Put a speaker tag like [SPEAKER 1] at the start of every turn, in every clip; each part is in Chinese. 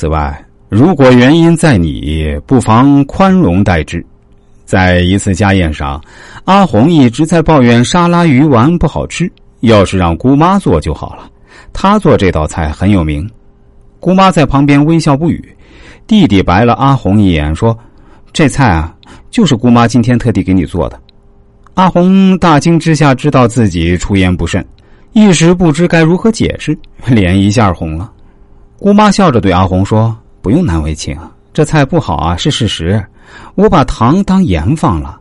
[SPEAKER 1] 此外，如果原因在你，不妨宽容待之。在一次家宴上，阿红一直在抱怨沙拉鱼丸不好吃，要是让姑妈做就好了。她做这道菜很有名。姑妈在旁边微笑不语。弟弟白了阿红一眼，说：“这菜啊，就是姑妈今天特地给你做的。”阿红大惊之下，知道自己出言不慎，一时不知该如何解释，脸一下红了。姑妈笑着对阿红说：“不用难为情，这菜不好啊，是事实。”我把糖当盐放了，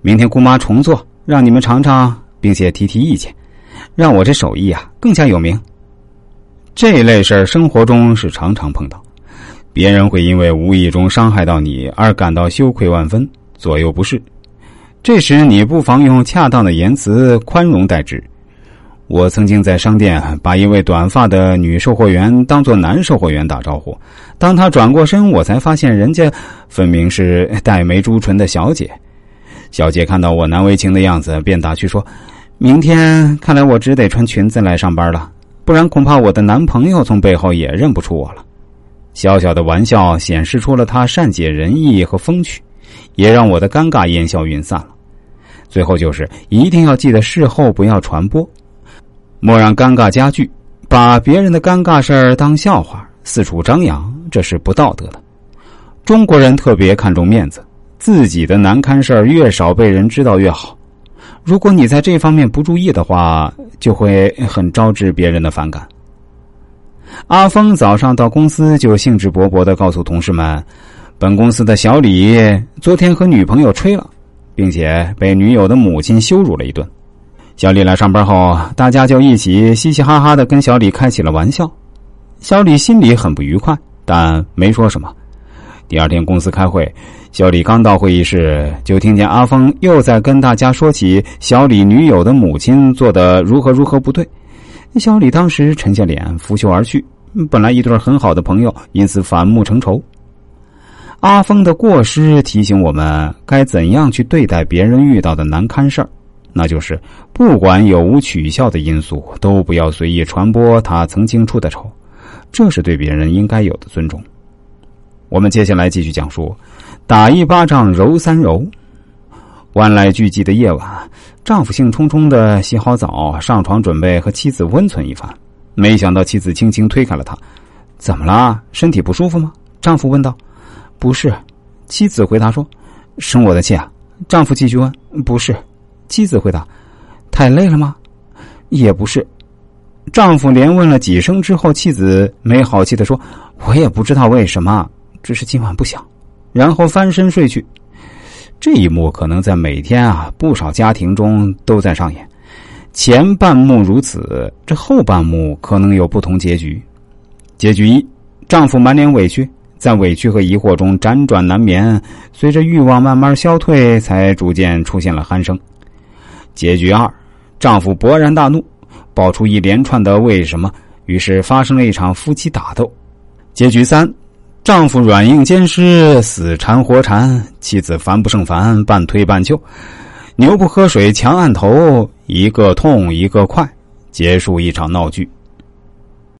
[SPEAKER 1] 明天姑妈重做，让你们尝尝，并且提提意见，让我这手艺啊更加有名。这类事儿生活中是常常碰到，别人会因为无意中伤害到你而感到羞愧万分，左右不是。这时你不妨用恰当的言辞宽容待之。我曾经在商店把一位短发的女售货员当做男售货员打招呼，当她转过身，我才发现人家分明是黛眉朱唇的小姐。小姐看到我难为情的样子，便打趣说：“明天看来我只得穿裙子来上班了，不然恐怕我的男朋友从背后也认不出我了。”小小的玩笑显示出了她善解人意和风趣，也让我的尴尬烟消云散了。最后就是一定要记得事后不要传播。莫让尴尬加剧，把别人的尴尬事儿当笑话四处张扬，这是不道德的。中国人特别看重面子，自己的难堪事儿越少被人知道越好。如果你在这方面不注意的话，就会很招致别人的反感。阿峰早上到公司就兴致勃勃的告诉同事们：“本公司的小李昨天和女朋友吹了，并且被女友的母亲羞辱了一顿。”小李来上班后，大家就一起嘻嘻哈哈的跟小李开起了玩笑。小李心里很不愉快，但没说什么。第二天公司开会，小李刚到会议室，就听见阿峰又在跟大家说起小李女友的母亲做的如何如何不对。小李当时沉下脸，拂袖而去。本来一对很好的朋友，因此反目成仇。阿峰的过失提醒我们该怎样去对待别人遇到的难堪事儿。那就是，不管有无取笑的因素，都不要随意传播他曾经出的丑，这是对别人应该有的尊重。我们接下来继续讲述：打一巴掌揉三揉。万籁俱寂的夜晚，丈夫兴冲冲的洗好澡，上床准备和妻子温存一番，没想到妻子轻轻推开了他。怎么了？身体不舒服吗？丈夫问道。不是，妻子回答说：“生我的气啊。”丈夫继续问：“不是。”妻子回答：“太累了吗？也不是。”丈夫连问了几声之后，妻子没好气的说：“我也不知道为什么，只是今晚不想。”然后翻身睡去。这一幕可能在每天啊不少家庭中都在上演。前半幕如此，这后半幕可能有不同结局。结局一：丈夫满脸委屈，在委屈和疑惑中辗转难眠，随着欲望慢慢消退，才逐渐出现了鼾声。结局二，丈夫勃然大怒，爆出一连串的为什么，于是发生了一场夫妻打斗。结局三，丈夫软硬兼施，死缠活缠，妻子烦不胜烦，半推半就，牛不喝水强按头，一个痛一个快，结束一场闹剧。